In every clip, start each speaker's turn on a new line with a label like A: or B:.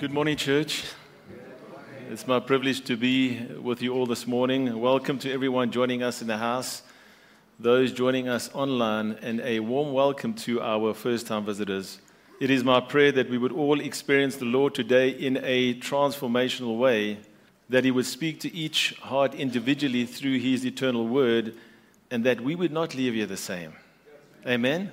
A: Good morning, church. It's my privilege to be with you all this morning. Welcome to everyone joining us in the house, those joining us online, and a warm welcome to our first time visitors. It is my prayer that we would all experience the Lord today in a transformational way, that He would speak to each heart individually through His eternal word, and that we would not leave here the same. Amen.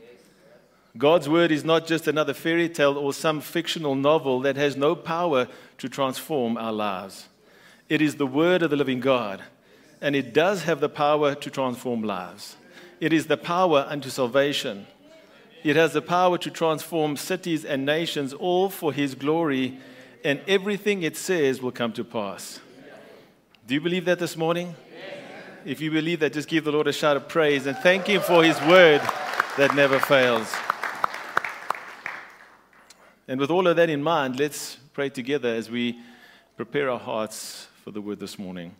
A: God's word is not just another fairy tale or some fictional novel that has no power to transform our lives. It is the word of the living God, and it does have the power to transform lives. It is the power unto salvation. It has the power to transform cities and nations, all for His glory, and everything it says will come to pass. Do you believe that this morning? If you believe that, just give the Lord a shout of praise and thank Him for His word that never fails. And with all of that in mind, let's pray together as we prepare our hearts for the word this morning.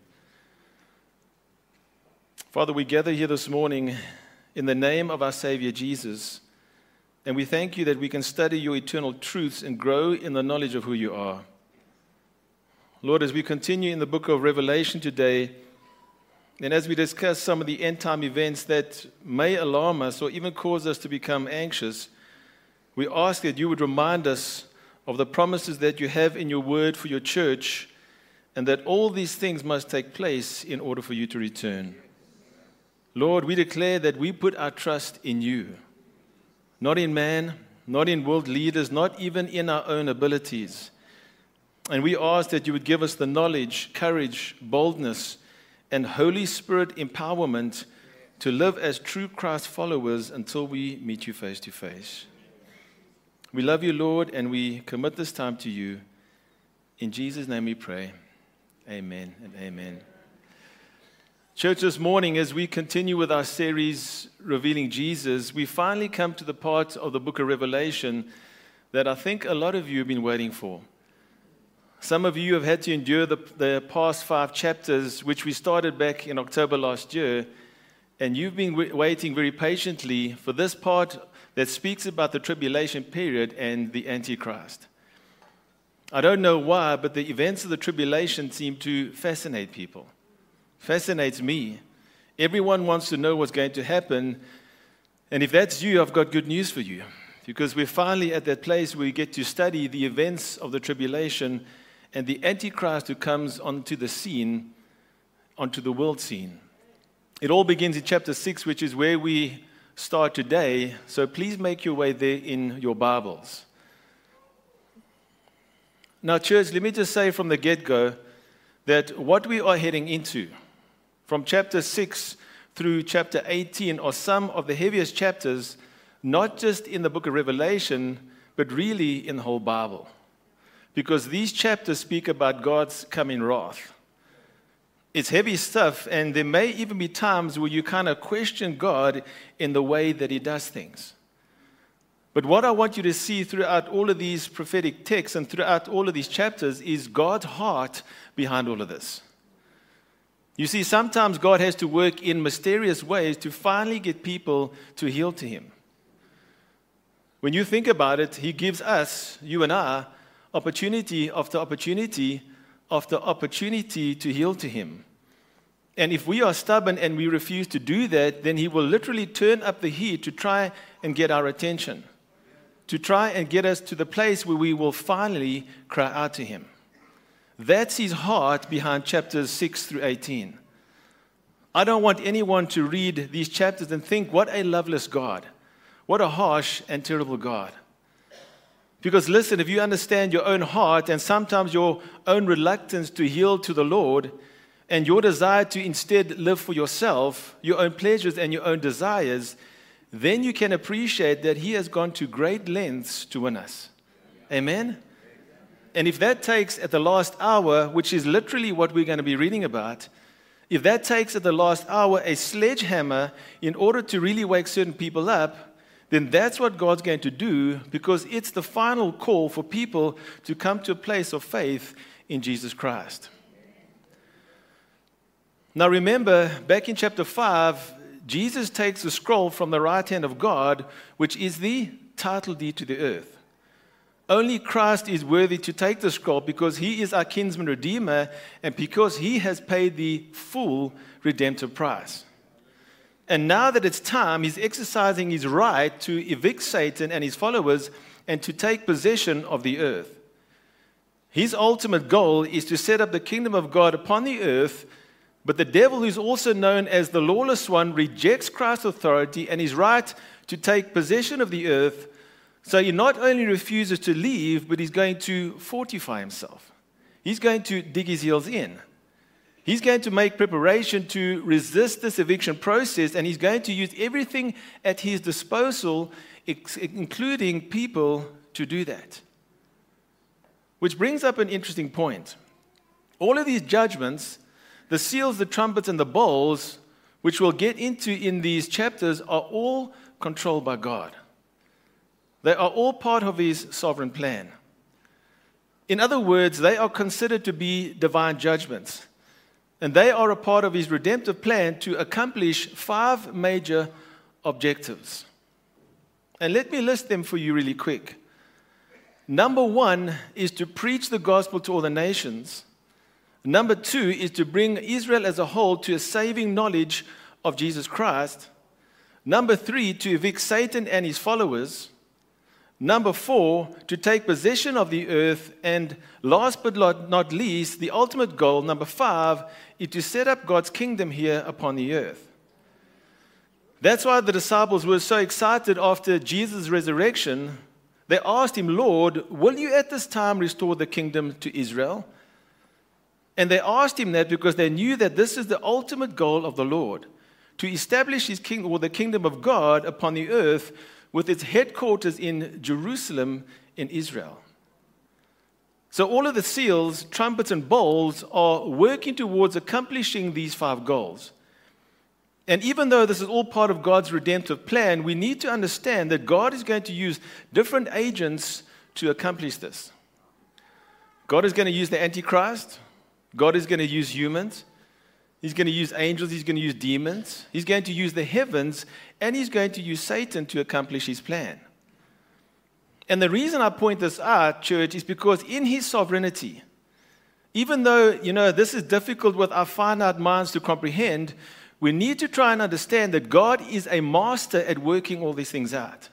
A: Father, we gather here this morning in the name of our Savior Jesus, and we thank you that we can study your eternal truths and grow in the knowledge of who you are. Lord, as we continue in the book of Revelation today, and as we discuss some of the end time events that may alarm us or even cause us to become anxious, we ask that you would remind us of the promises that you have in your word for your church, and that all these things must take place in order for you to return. Lord, we declare that we put our trust in you, not in man, not in world leaders, not even in our own abilities. And we ask that you would give us the knowledge, courage, boldness, and Holy Spirit empowerment to live as true Christ followers until we meet you face to face. We love you, Lord, and we commit this time to you. In Jesus' name we pray. Amen and amen. Church, this morning, as we continue with our series, Revealing Jesus, we finally come to the part of the book of Revelation that I think a lot of you have been waiting for. Some of you have had to endure the, the past five chapters, which we started back in October last year, and you've been waiting very patiently for this part that speaks about the tribulation period and the Antichrist. I don't know why, but the events of the tribulation seem to fascinate people. Fascinates me. Everyone wants to know what's going to happen. And if that's you, I've got good news for you. Because we're finally at that place where we get to study the events of the tribulation and the Antichrist who comes onto the scene, onto the world scene. It all begins in chapter 6, which is where we start today, so please make your way there in your Bibles. Now, church, let me just say from the get go that what we are heading into from chapter 6 through chapter 18 are some of the heaviest chapters, not just in the book of Revelation, but really in the whole Bible. Because these chapters speak about God's coming wrath it's heavy stuff, and there may even be times where you kind of question God in the way that He does things. But what I want you to see throughout all of these prophetic texts and throughout all of these chapters is God's heart behind all of this. You see, sometimes God has to work in mysterious ways to finally get people to heal to Him. When you think about it, He gives us, you and I, opportunity after opportunity after opportunity to heal to Him. And if we are stubborn and we refuse to do that, then He will literally turn up the heat to try and get our attention, to try and get us to the place where we will finally cry out to Him. That's His heart behind chapters 6 through 18. I don't want anyone to read these chapters and think, what a loveless God, what a harsh and terrible God. Because listen, if you understand your own heart and sometimes your own reluctance to yield to the Lord and your desire to instead live for yourself, your own pleasures and your own desires, then you can appreciate that He has gone to great lengths to win us. Amen? And if that takes at the last hour, which is literally what we're going to be reading about, if that takes at the last hour a sledgehammer in order to really wake certain people up, then that's what God's going to do because it's the final call for people to come to a place of faith in Jesus Christ. Now, remember, back in chapter 5, Jesus takes the scroll from the right hand of God, which is the title deed to the earth. Only Christ is worthy to take the scroll because he is our kinsman redeemer and because he has paid the full redemptive price. And now that it's time, he's exercising his right to evict Satan and his followers and to take possession of the earth. His ultimate goal is to set up the kingdom of God upon the earth, but the devil, who's also known as the lawless one, rejects Christ's authority and his right to take possession of the earth. So he not only refuses to leave, but he's going to fortify himself. He's going to dig his heels in. He's going to make preparation to resist this eviction process, and he's going to use everything at his disposal, including people, to do that. Which brings up an interesting point. All of these judgments, the seals, the trumpets, and the bowls, which we'll get into in these chapters, are all controlled by God. They are all part of his sovereign plan. In other words, they are considered to be divine judgments. And they are a part of his redemptive plan to accomplish five major objectives. And let me list them for you really quick. Number one is to preach the gospel to all the nations. Number two is to bring Israel as a whole to a saving knowledge of Jesus Christ. Number three, to evict Satan and his followers. Number four, to take possession of the earth. And last but not least, the ultimate goal, number five, is to set up God's kingdom here upon the earth. That's why the disciples were so excited after Jesus' resurrection. They asked him, Lord, will you at this time restore the kingdom to Israel? And they asked him that because they knew that this is the ultimate goal of the Lord to establish his kingdom or the kingdom of God upon the earth with its headquarters in Jerusalem in Israel. So, all of the seals, trumpets, and bowls are working towards accomplishing these five goals. And even though this is all part of God's redemptive plan, we need to understand that God is going to use different agents to accomplish this. God is going to use the Antichrist, God is going to use humans, He's going to use angels, he's going to use demons, he's going to use the heavens, and he's going to use Satan to accomplish his plan. And the reason I point this out, church, is because in his sovereignty, even though, you know, this is difficult with our finite minds to comprehend, we need to try and understand that God is a master at working all these things out.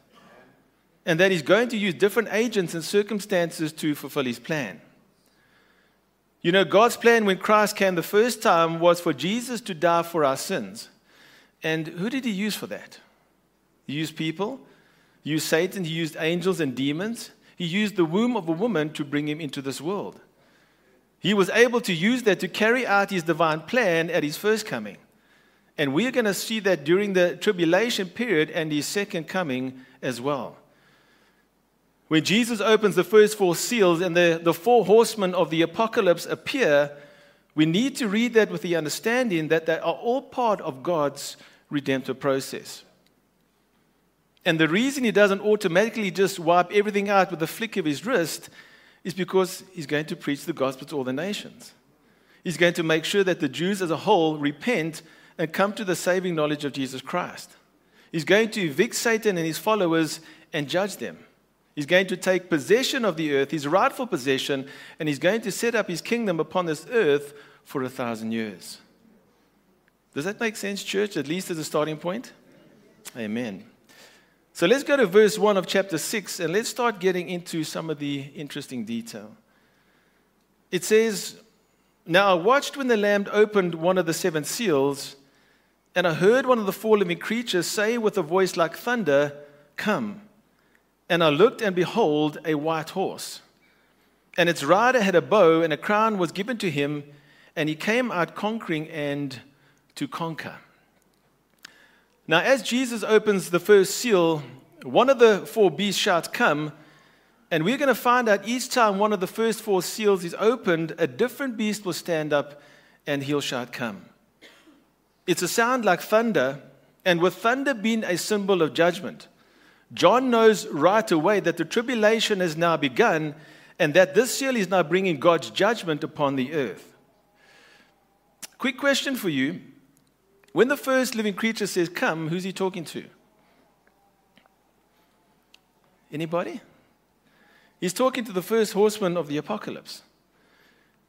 A: And that he's going to use different agents and circumstances to fulfill his plan. You know, God's plan when Christ came the first time was for Jesus to die for our sins. And who did he use for that? He used people, he used Satan, he used angels and demons. He used the womb of a woman to bring him into this world. He was able to use that to carry out his divine plan at his first coming. And we're going to see that during the tribulation period and his second coming as well. When Jesus opens the first four seals and the, the four horsemen of the apocalypse appear, we need to read that with the understanding that they are all part of God's redemptive process. And the reason he doesn't automatically just wipe everything out with a flick of his wrist is because he's going to preach the gospel to all the nations. He's going to make sure that the Jews as a whole repent and come to the saving knowledge of Jesus Christ. He's going to evict Satan and his followers and judge them. He's going to take possession of the earth, his rightful possession, and he's going to set up his kingdom upon this earth for a thousand years. Does that make sense, church, at least as a starting point? Amen. So let's go to verse 1 of chapter 6 and let's start getting into some of the interesting detail. It says, Now I watched when the Lamb opened one of the seven seals, and I heard one of the four living creatures say with a voice like thunder, Come. And I looked, and behold, a white horse. And its rider had a bow, and a crown was given to him, and he came out conquering and to conquer. Now, as Jesus opens the first seal, one of the four beasts shouts, Come. And we're going to find out each time one of the first four seals is opened, a different beast will stand up and he'll shout, Come. It's a sound like thunder, and with thunder being a symbol of judgment, John knows right away that the tribulation has now begun and that this seal is now bringing God's judgment upon the earth. Quick question for you. When the first living creature says, Come, who's he talking to? Anybody? He's talking to the first horseman of the apocalypse.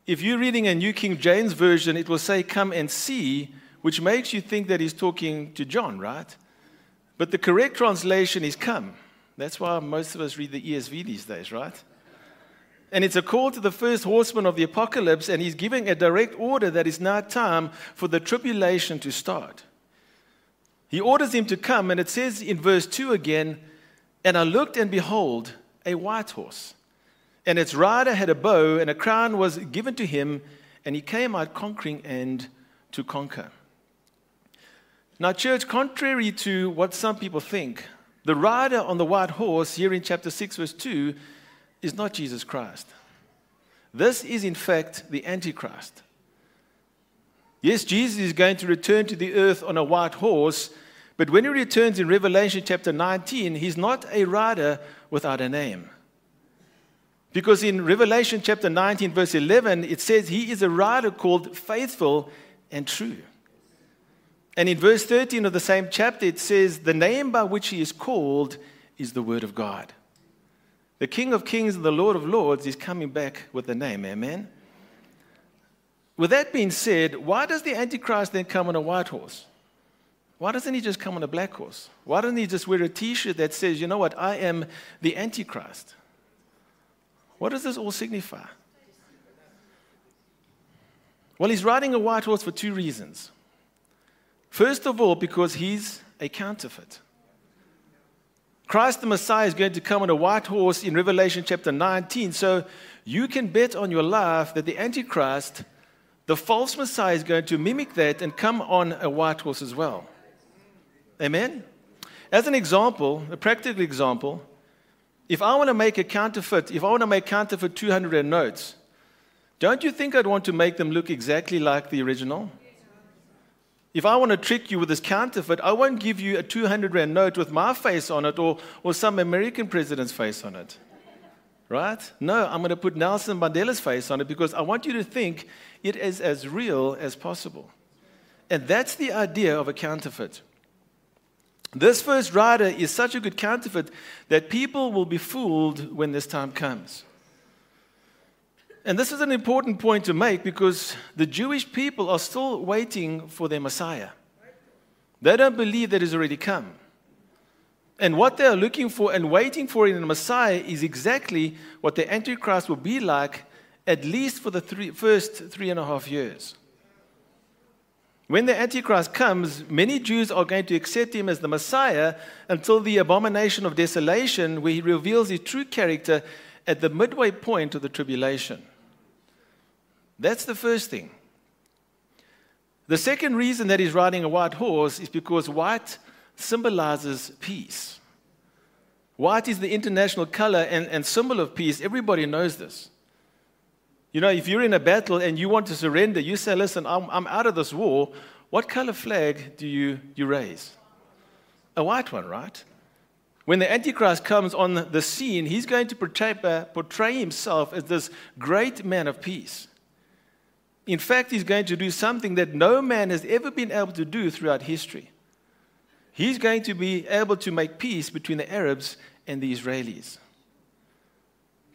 A: If you're reading a New King James Version, it will say, Come and see, which makes you think that he's talking to John, right? But the correct translation is come. That's why most of us read the ESV these days, right? And it's a call to the first horseman of the apocalypse, and he's giving a direct order that it's now time for the tribulation to start. He orders him to come, and it says in verse 2 again, And I looked, and behold, a white horse. And its rider had a bow, and a crown was given to him, and he came out conquering and to conquer. Now, church, contrary to what some people think, the rider on the white horse here in chapter 6, verse 2, is not Jesus Christ. This is, in fact, the Antichrist. Yes, Jesus is going to return to the earth on a white horse, but when he returns in Revelation chapter 19, he's not a rider without a name. Because in Revelation chapter 19, verse 11, it says he is a rider called faithful and true. And in verse 13 of the same chapter, it says, The name by which he is called is the Word of God. The King of Kings and the Lord of Lords is coming back with a name. Amen. With that being said, why does the Antichrist then come on a white horse? Why doesn't he just come on a black horse? Why doesn't he just wear a t shirt that says, you know what, I am the Antichrist? What does this all signify? Well, he's riding a white horse for two reasons. First of all, because he's a counterfeit. Christ the Messiah is going to come on a white horse in Revelation chapter 19. So you can bet on your life that the Antichrist, the false Messiah, is going to mimic that and come on a white horse as well. Amen? As an example, a practical example, if I want to make a counterfeit, if I want to make counterfeit 200 notes, don't you think I'd want to make them look exactly like the original? If I want to trick you with this counterfeit, I won't give you a 200 Rand note with my face on it or, or some American president's face on it. Right? No, I'm going to put Nelson Mandela's face on it because I want you to think it is as real as possible. And that's the idea of a counterfeit. This first rider is such a good counterfeit that people will be fooled when this time comes. And this is an important point to make because the Jewish people are still waiting for their Messiah. They don't believe that he's already come. And what they are looking for and waiting for in the Messiah is exactly what the Antichrist will be like, at least for the three, first three and a half years. When the Antichrist comes, many Jews are going to accept him as the Messiah until the abomination of desolation, where he reveals his true character at the midway point of the tribulation. That's the first thing. The second reason that he's riding a white horse is because white symbolizes peace. White is the international color and, and symbol of peace. Everybody knows this. You know, if you're in a battle and you want to surrender, you say, Listen, I'm, I'm out of this war. What color flag do you, you raise? A white one, right? When the Antichrist comes on the scene, he's going to portray, uh, portray himself as this great man of peace. In fact, he's going to do something that no man has ever been able to do throughout history. He's going to be able to make peace between the Arabs and the Israelis.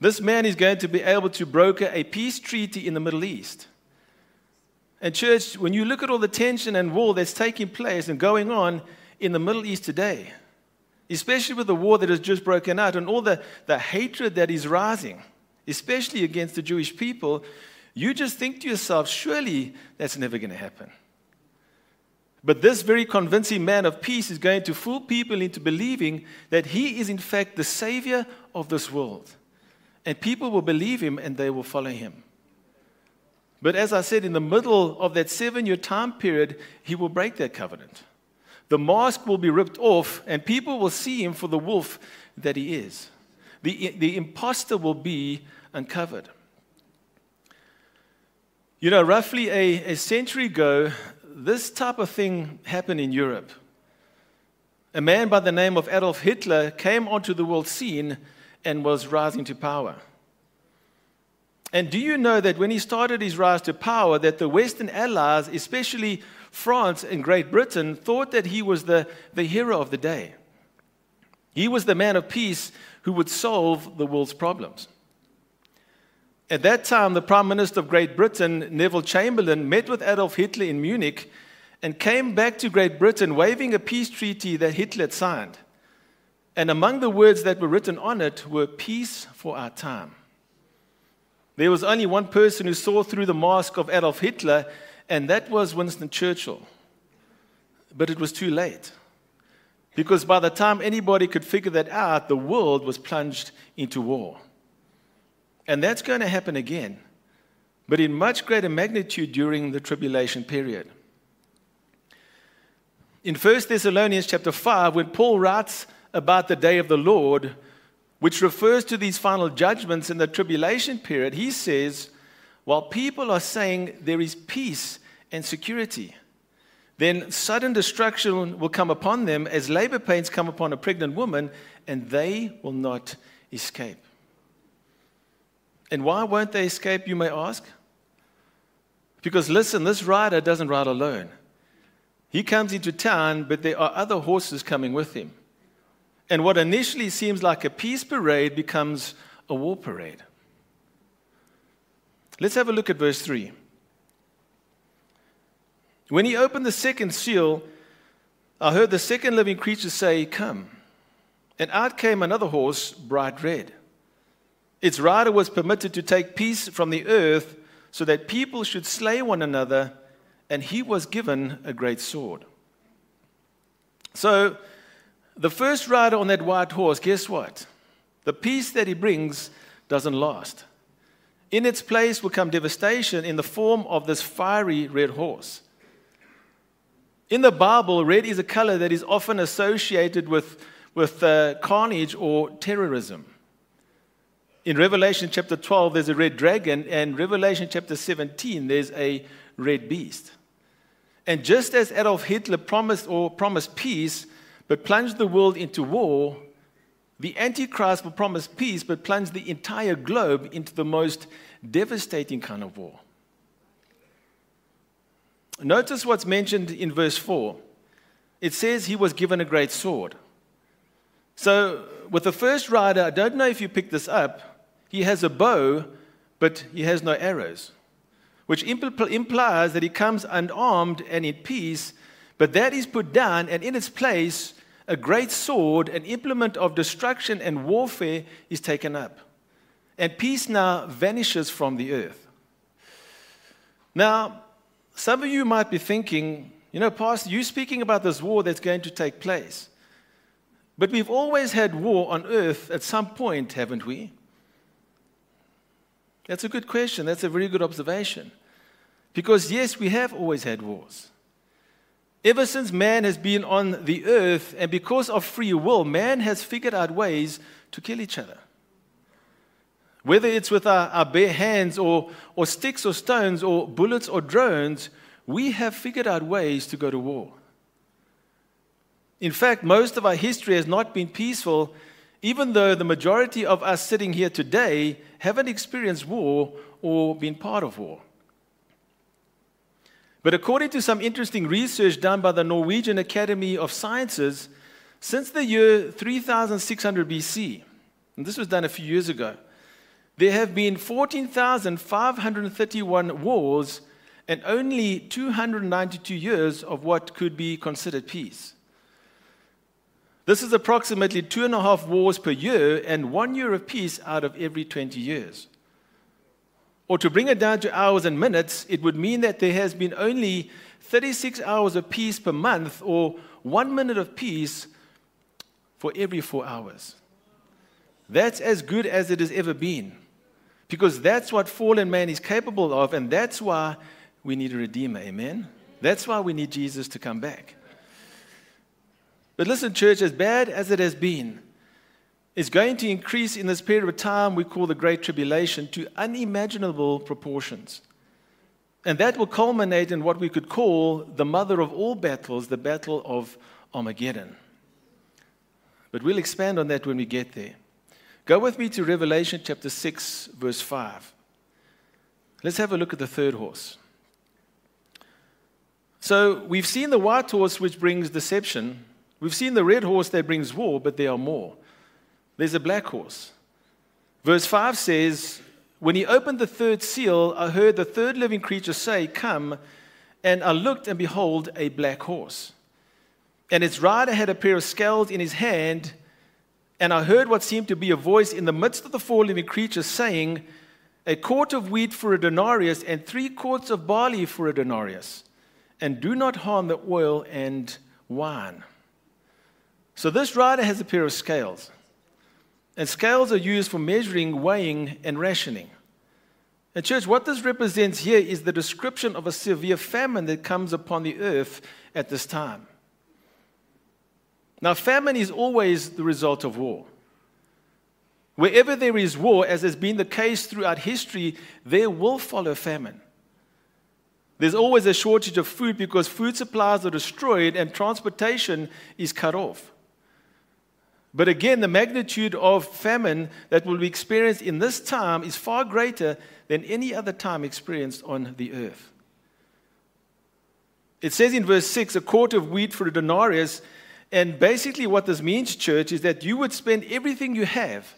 A: This man is going to be able to broker a peace treaty in the Middle East. And, church, when you look at all the tension and war that's taking place and going on in the Middle East today, especially with the war that has just broken out and all the, the hatred that is rising, especially against the Jewish people, you just think to yourself, surely that's never going to happen. But this very convincing man of peace is going to fool people into believing that he is, in fact, the savior of this world. And people will believe him and they will follow him. But as I said, in the middle of that seven year time period, he will break that covenant. The mask will be ripped off, and people will see him for the wolf that he is. the, the impostor will be uncovered. You know, roughly a, a century ago, this type of thing happened in Europe. A man by the name of Adolf Hitler came onto the world scene and was rising to power. And do you know that when he started his rise to power, that the Western allies, especially France and Great Britain, thought that he was the, the hero of the day? He was the man of peace who would solve the world's problems. At that time, the Prime Minister of Great Britain, Neville Chamberlain, met with Adolf Hitler in Munich and came back to Great Britain waving a peace treaty that Hitler had signed. And among the words that were written on it were peace for our time. There was only one person who saw through the mask of Adolf Hitler, and that was Winston Churchill. But it was too late. Because by the time anybody could figure that out, the world was plunged into war. And that's going to happen again, but in much greater magnitude during the tribulation period. In 1 Thessalonians chapter 5, when Paul writes about the day of the Lord, which refers to these final judgments in the tribulation period, he says, while people are saying there is peace and security, then sudden destruction will come upon them as labor pains come upon a pregnant woman, and they will not escape. And why won't they escape, you may ask? Because listen, this rider doesn't ride alone. He comes into town, but there are other horses coming with him. And what initially seems like a peace parade becomes a war parade. Let's have a look at verse 3. When he opened the second seal, I heard the second living creature say, Come. And out came another horse, bright red. Its rider was permitted to take peace from the earth so that people should slay one another, and he was given a great sword. So, the first rider on that white horse, guess what? The peace that he brings doesn't last. In its place will come devastation in the form of this fiery red horse. In the Bible, red is a color that is often associated with, with uh, carnage or terrorism. In Revelation chapter 12, there's a red dragon, and Revelation chapter 17, there's a red beast. And just as Adolf Hitler promised or promised peace, but plunged the world into war, the Antichrist will promise peace, but plunge the entire globe into the most devastating kind of war. Notice what's mentioned in verse 4. It says he was given a great sword. So, with the first rider, I don't know if you picked this up, he has a bow, but he has no arrows, which impl- implies that he comes unarmed and in peace, but that is put down, and in its place, a great sword, an implement of destruction and warfare, is taken up. And peace now vanishes from the earth. Now, some of you might be thinking, you know, Pastor, you're speaking about this war that's going to take place. But we've always had war on earth at some point, haven't we? That's a good question. That's a very good observation. Because, yes, we have always had wars. Ever since man has been on the earth, and because of free will, man has figured out ways to kill each other. Whether it's with our, our bare hands or, or sticks or stones or bullets or drones, we have figured out ways to go to war. In fact, most of our history has not been peaceful, even though the majority of us sitting here today haven't experienced war or been part of war. But according to some interesting research done by the Norwegian Academy of Sciences, since the year 3600 BC, and this was done a few years ago, there have been 14,531 wars and only 292 years of what could be considered peace. This is approximately two and a half wars per year and one year of peace out of every 20 years. Or to bring it down to hours and minutes, it would mean that there has been only 36 hours of peace per month, or one minute of peace for every four hours. That's as good as it has ever been. Because that's what fallen man is capable of, and that's why we need a redeemer. Amen? That's why we need Jesus to come back. But listen, church, as bad as it has been, is going to increase in this period of time we call the Great Tribulation to unimaginable proportions. And that will culminate in what we could call the mother of all battles, the Battle of Armageddon. But we'll expand on that when we get there. Go with me to Revelation chapter 6, verse 5. Let's have a look at the third horse. So we've seen the white horse, which brings deception. We've seen the red horse that brings war, but there are more. There's a black horse. Verse 5 says, When he opened the third seal, I heard the third living creature say, Come. And I looked, and behold, a black horse. And its rider had a pair of scales in his hand. And I heard what seemed to be a voice in the midst of the four living creatures saying, A quart of wheat for a denarius, and three quarts of barley for a denarius and do not harm the oil and wine. So this rider has a pair of scales. And scales are used for measuring, weighing, and rationing. And, church, what this represents here is the description of a severe famine that comes upon the earth at this time. Now, famine is always the result of war. Wherever there is war, as has been the case throughout history, there will follow famine. There's always a shortage of food because food supplies are destroyed and transportation is cut off. But again, the magnitude of famine that will be experienced in this time is far greater than any other time experienced on the earth. It says in verse 6 a quart of wheat for a denarius. And basically, what this means, church, is that you would spend everything you have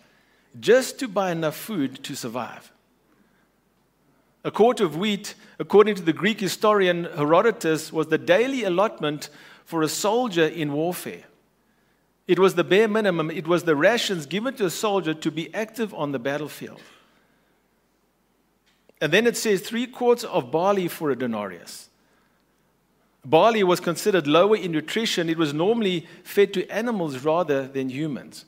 A: just to buy enough food to survive. A quart of wheat, according to the Greek historian Herodotus, was the daily allotment for a soldier in warfare. It was the bare minimum, it was the rations given to a soldier to be active on the battlefield. And then it says three quarts of barley for a denarius. Barley was considered lower in nutrition. It was normally fed to animals rather than humans.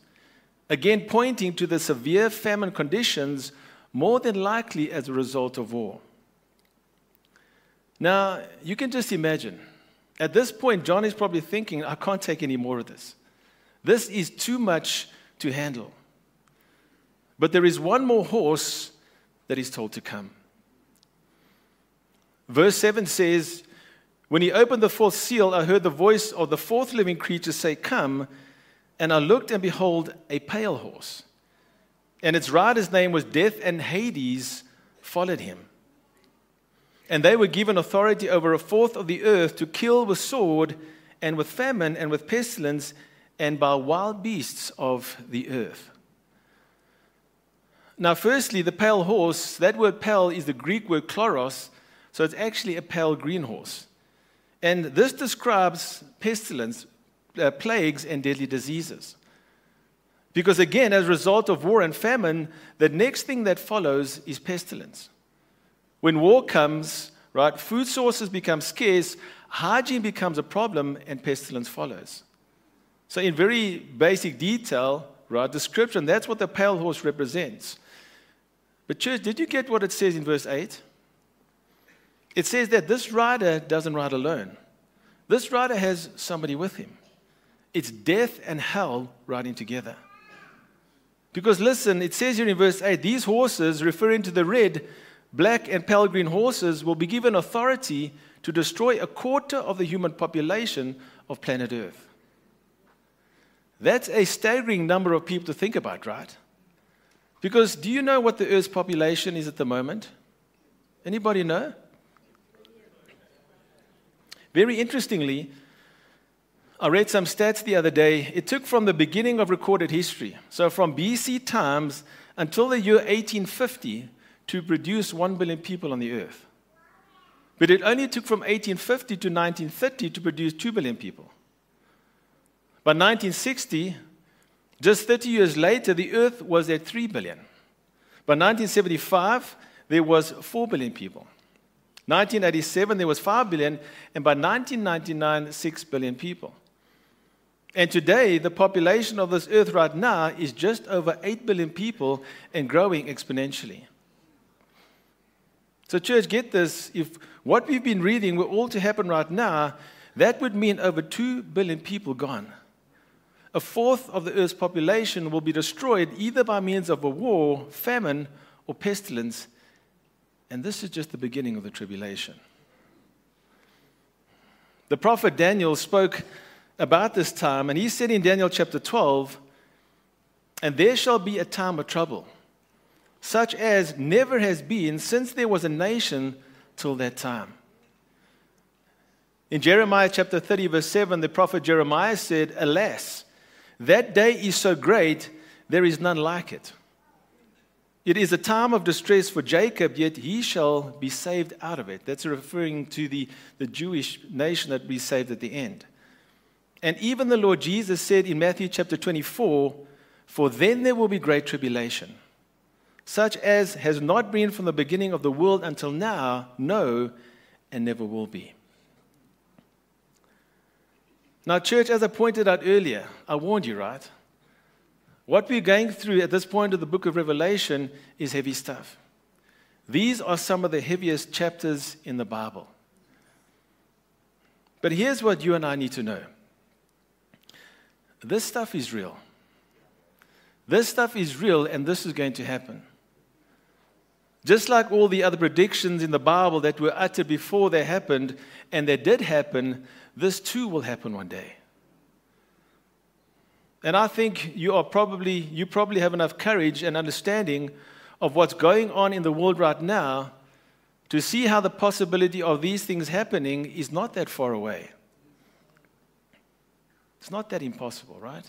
A: Again, pointing to the severe famine conditions more than likely as a result of war. Now, you can just imagine. At this point, John is probably thinking, I can't take any more of this. This is too much to handle. But there is one more horse that is told to come. Verse 7 says, When he opened the fourth seal, I heard the voice of the fourth living creature say, Come. And I looked, and behold, a pale horse and its rider's name was Death, and Hades followed him. And they were given authority over a fourth of the earth to kill with sword, and with famine, and with pestilence, and by wild beasts of the earth. Now, firstly, the pale horse, that word pale is the Greek word chloros, so it's actually a pale green horse. And this describes pestilence, uh, plagues, and deadly diseases. Because again, as a result of war and famine, the next thing that follows is pestilence. When war comes, right, food sources become scarce, hygiene becomes a problem, and pestilence follows. So, in very basic detail, right, description, that's what the pale horse represents. But, church, did you get what it says in verse 8? It says that this rider doesn't ride alone. This rider has somebody with him. It's death and hell riding together. Because listen, it says here in verse 8 these horses, referring to the red, black, and pale green horses, will be given authority to destroy a quarter of the human population of planet Earth. That's a staggering number of people to think about, right? Because do you know what the Earth's population is at the moment? Anybody know? Very interestingly, I read some stats the other day. It took from the beginning of recorded history, so from BC times until the year 1850, to produce 1 billion people on the earth. But it only took from 1850 to 1930 to produce 2 billion people. By 1960, just 30 years later, the earth was at 3 billion. By 1975, there was 4 billion people. 1987, there was 5 billion, and by 1999, 6 billion people. And today, the population of this earth right now is just over 8 billion people and growing exponentially. So, church, get this. If what we've been reading were all to happen right now, that would mean over 2 billion people gone. A fourth of the earth's population will be destroyed either by means of a war, famine, or pestilence. And this is just the beginning of the tribulation. The prophet Daniel spoke about this time, and he said in Daniel chapter 12, And there shall be a time of trouble, such as never has been since there was a nation till that time. In Jeremiah chapter 30, verse 7, the prophet Jeremiah said, Alas, that day is so great, there is none like it. It is a time of distress for Jacob, yet he shall be saved out of it. That's referring to the, the Jewish nation that be saved at the end. And even the Lord Jesus said in Matthew chapter 24, For then there will be great tribulation, such as has not been from the beginning of the world until now, no, and never will be. Now, church, as I pointed out earlier, I warned you, right? What we're going through at this point of the book of Revelation is heavy stuff. These are some of the heaviest chapters in the Bible. But here's what you and I need to know this stuff is real. This stuff is real, and this is going to happen. Just like all the other predictions in the Bible that were uttered before they happened, and they did happen, this too will happen one day. And I think you are probably you probably have enough courage and understanding of what's going on in the world right now to see how the possibility of these things happening is not that far away. It's not that impossible, right?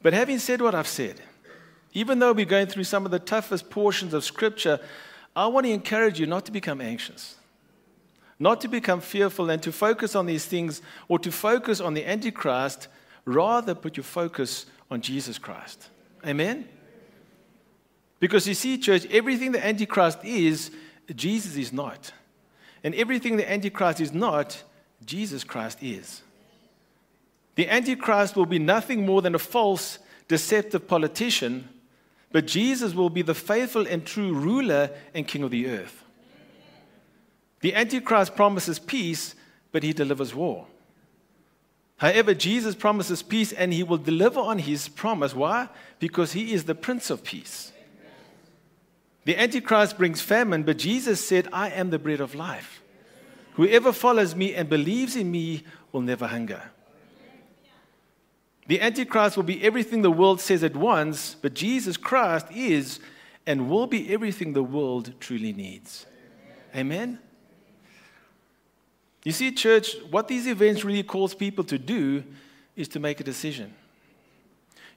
A: But having said what I've said, even though we're going through some of the toughest portions of Scripture, I want to encourage you not to become anxious, not to become fearful, and to focus on these things or to focus on the Antichrist Rather, put your focus on Jesus Christ. Amen? Because you see, church, everything the Antichrist is, Jesus is not. And everything the Antichrist is not, Jesus Christ is. The Antichrist will be nothing more than a false, deceptive politician, but Jesus will be the faithful and true ruler and king of the earth. The Antichrist promises peace, but he delivers war. However, Jesus promises peace and he will deliver on his promise. Why? Because he is the Prince of Peace. The Antichrist brings famine, but Jesus said, I am the bread of life. Whoever follows me and believes in me will never hunger. The Antichrist will be everything the world says at once, but Jesus Christ is and will be everything the world truly needs. Amen? You see, church, what these events really cause people to do is to make a decision.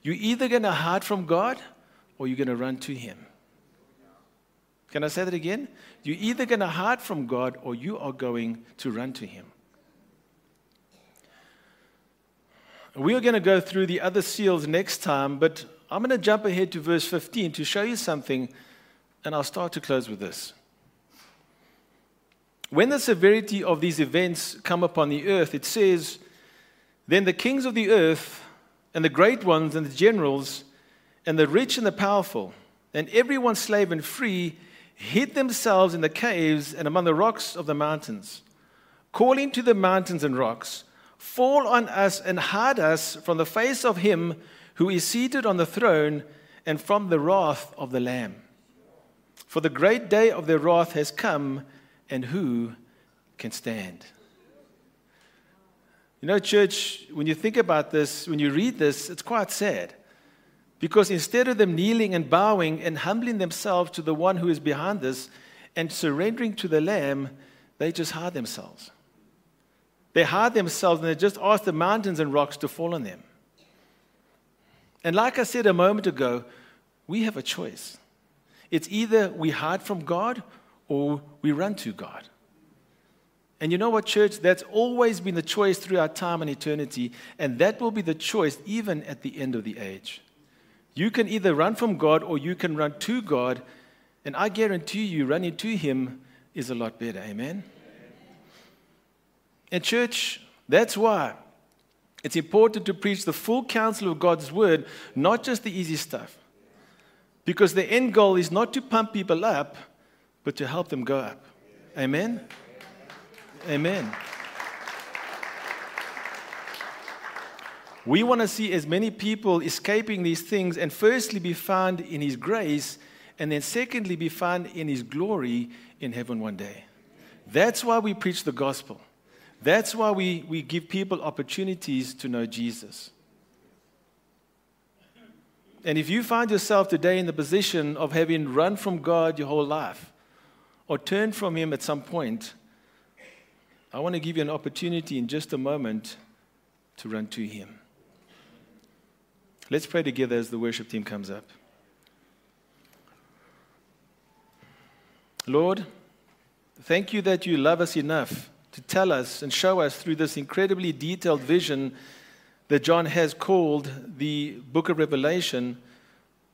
A: You're either going to hide from God or you're going to run to Him. Can I say that again? You're either going to hide from God or you are going to run to Him. We are going to go through the other seals next time, but I'm going to jump ahead to verse 15 to show you something, and I'll start to close with this. When the severity of these events come upon the earth, it says, Then the kings of the earth, and the great ones, and the generals, and the rich and the powerful, and everyone slave and free, hid themselves in the caves and among the rocks of the mountains, calling to the mountains and rocks, Fall on us and hide us from the face of him who is seated on the throne and from the wrath of the Lamb. For the great day of their wrath has come and who can stand? You know, church, when you think about this, when you read this, it's quite sad. Because instead of them kneeling and bowing and humbling themselves to the one who is behind this and surrendering to the Lamb, they just hide themselves. They hide themselves and they just ask the mountains and rocks to fall on them. And like I said a moment ago, we have a choice. It's either we hide from God or we run to God. And you know what, church? That's always been the choice throughout time and eternity, and that will be the choice even at the end of the age. You can either run from God or you can run to God, and I guarantee you, running to Him is a lot better. Amen? And, church, that's why it's important to preach the full counsel of God's word, not just the easy stuff. Because the end goal is not to pump people up, but to help them go up. Amen? Amen. We want to see as many people escaping these things and firstly be found in His grace, and then secondly be found in His glory in heaven one day. That's why we preach the gospel. That's why we, we give people opportunities to know Jesus. And if you find yourself today in the position of having run from God your whole life or turn from Him at some point, I want to give you an opportunity in just a moment to run to Him. Let's pray together as the worship team comes up. Lord, thank you that you love us enough to tell us and show us through this incredibly detailed vision that John has called the book of Revelation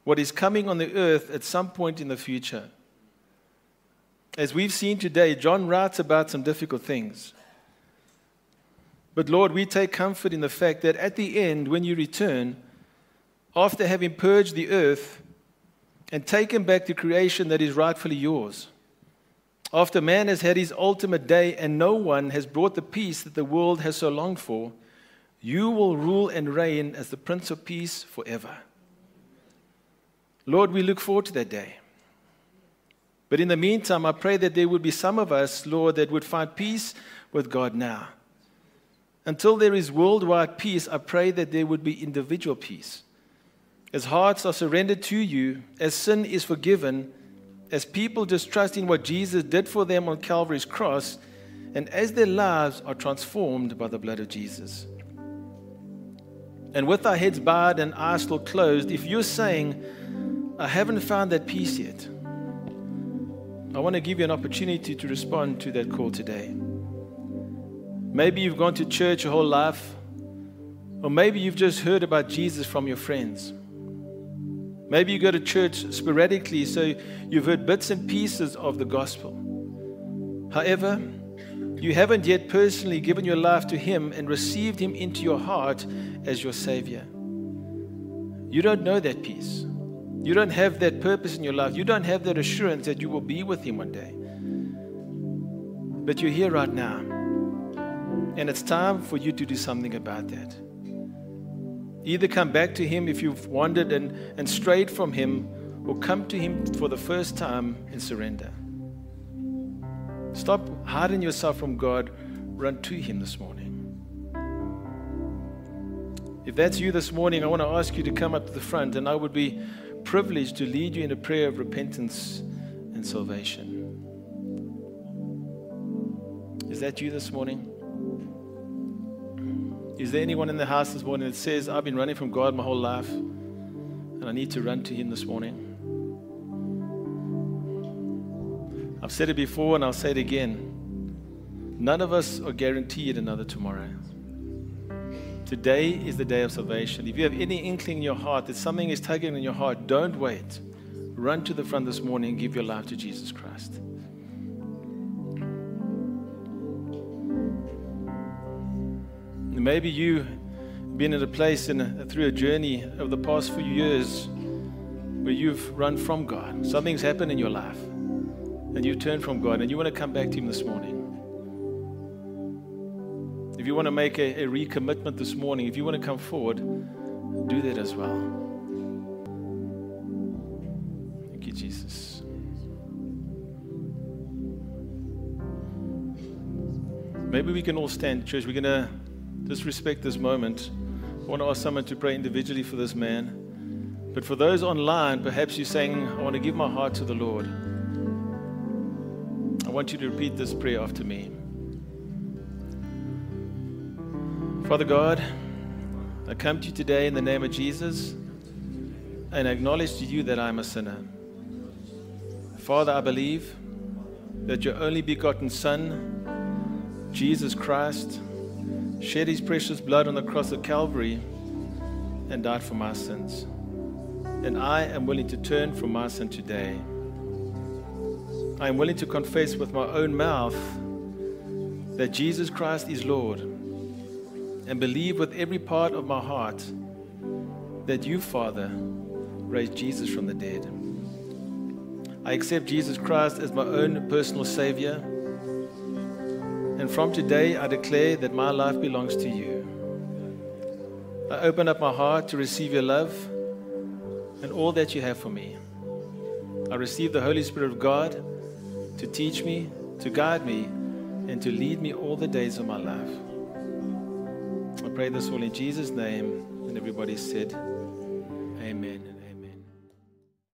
A: what is coming on the earth at some point in the future. As we've seen today, John writes about some difficult things. But Lord, we take comfort in the fact that at the end, when you return, after having purged the earth and taken back the creation that is rightfully yours, after man has had his ultimate day and no one has brought the peace that the world has so longed for, you will rule and reign as the Prince of Peace forever. Lord, we look forward to that day. But in the meantime, I pray that there would be some of us, Lord, that would find peace with God now. Until there is worldwide peace, I pray that there would be individual peace. As hearts are surrendered to you, as sin is forgiven, as people just trust in what Jesus did for them on Calvary's cross, and as their lives are transformed by the blood of Jesus. And with our heads bowed and eyes still closed, if you're saying, I haven't found that peace yet, I want to give you an opportunity to respond to that call today. Maybe you've gone to church your whole life, or maybe you've just heard about Jesus from your friends. Maybe you go to church sporadically, so you've heard bits and pieces of the gospel. However, you haven't yet personally given your life to Him and received Him into your heart as your Savior. You don't know that peace. You don't have that purpose in your life. You don't have that assurance that you will be with Him one day. But you're here right now. And it's time for you to do something about that. Either come back to Him if you've wandered and, and strayed from Him, or come to Him for the first time and surrender. Stop hiding yourself from God. Run to Him this morning. If that's you this morning, I want to ask you to come up to the front, and I would be privileged to lead you in a prayer of repentance and salvation. Is that you this morning? Is there anyone in the house this morning that says, I've been running from God my whole life and I need to run to Him this morning? I've said it before and I'll say it again. None of us are guaranteed another tomorrow. Today is the day of salvation. If you have any inkling in your heart that something is tugging in your heart, don't wait. Run to the front this morning and give your life to Jesus Christ. Maybe you've been in a place in a, through a journey over the past few years where you've run from God. Something's happened in your life and you've turned from God and you want to come back to Him this morning. If you want to make a, a recommitment this morning, if you want to come forward, do that as well. Thank you, Jesus. Maybe we can all stand, church. We're going to just respect this moment. I want to ask someone to pray individually for this man. But for those online, perhaps you're saying, I want to give my heart to the Lord. I want you to repeat this prayer after me. Father God, I come to you today in the name of Jesus and acknowledge to you that I'm a sinner. Father, I believe that your only begotten Son, Jesus Christ, shed his precious blood on the cross of Calvary and died for my sins. And I am willing to turn from my sin today. I am willing to confess with my own mouth that Jesus Christ is Lord and believe with every part of my heart that you, Father, raised Jesus from the dead. I accept Jesus Christ as my own personal Savior. And from today, I declare that my life belongs to you. I open up my heart to receive your love and all that you have for me. I receive the Holy Spirit of God to teach me, to guide me, and to lead me all the days of my life. I pray this all in Jesus' name. And everybody said, Amen.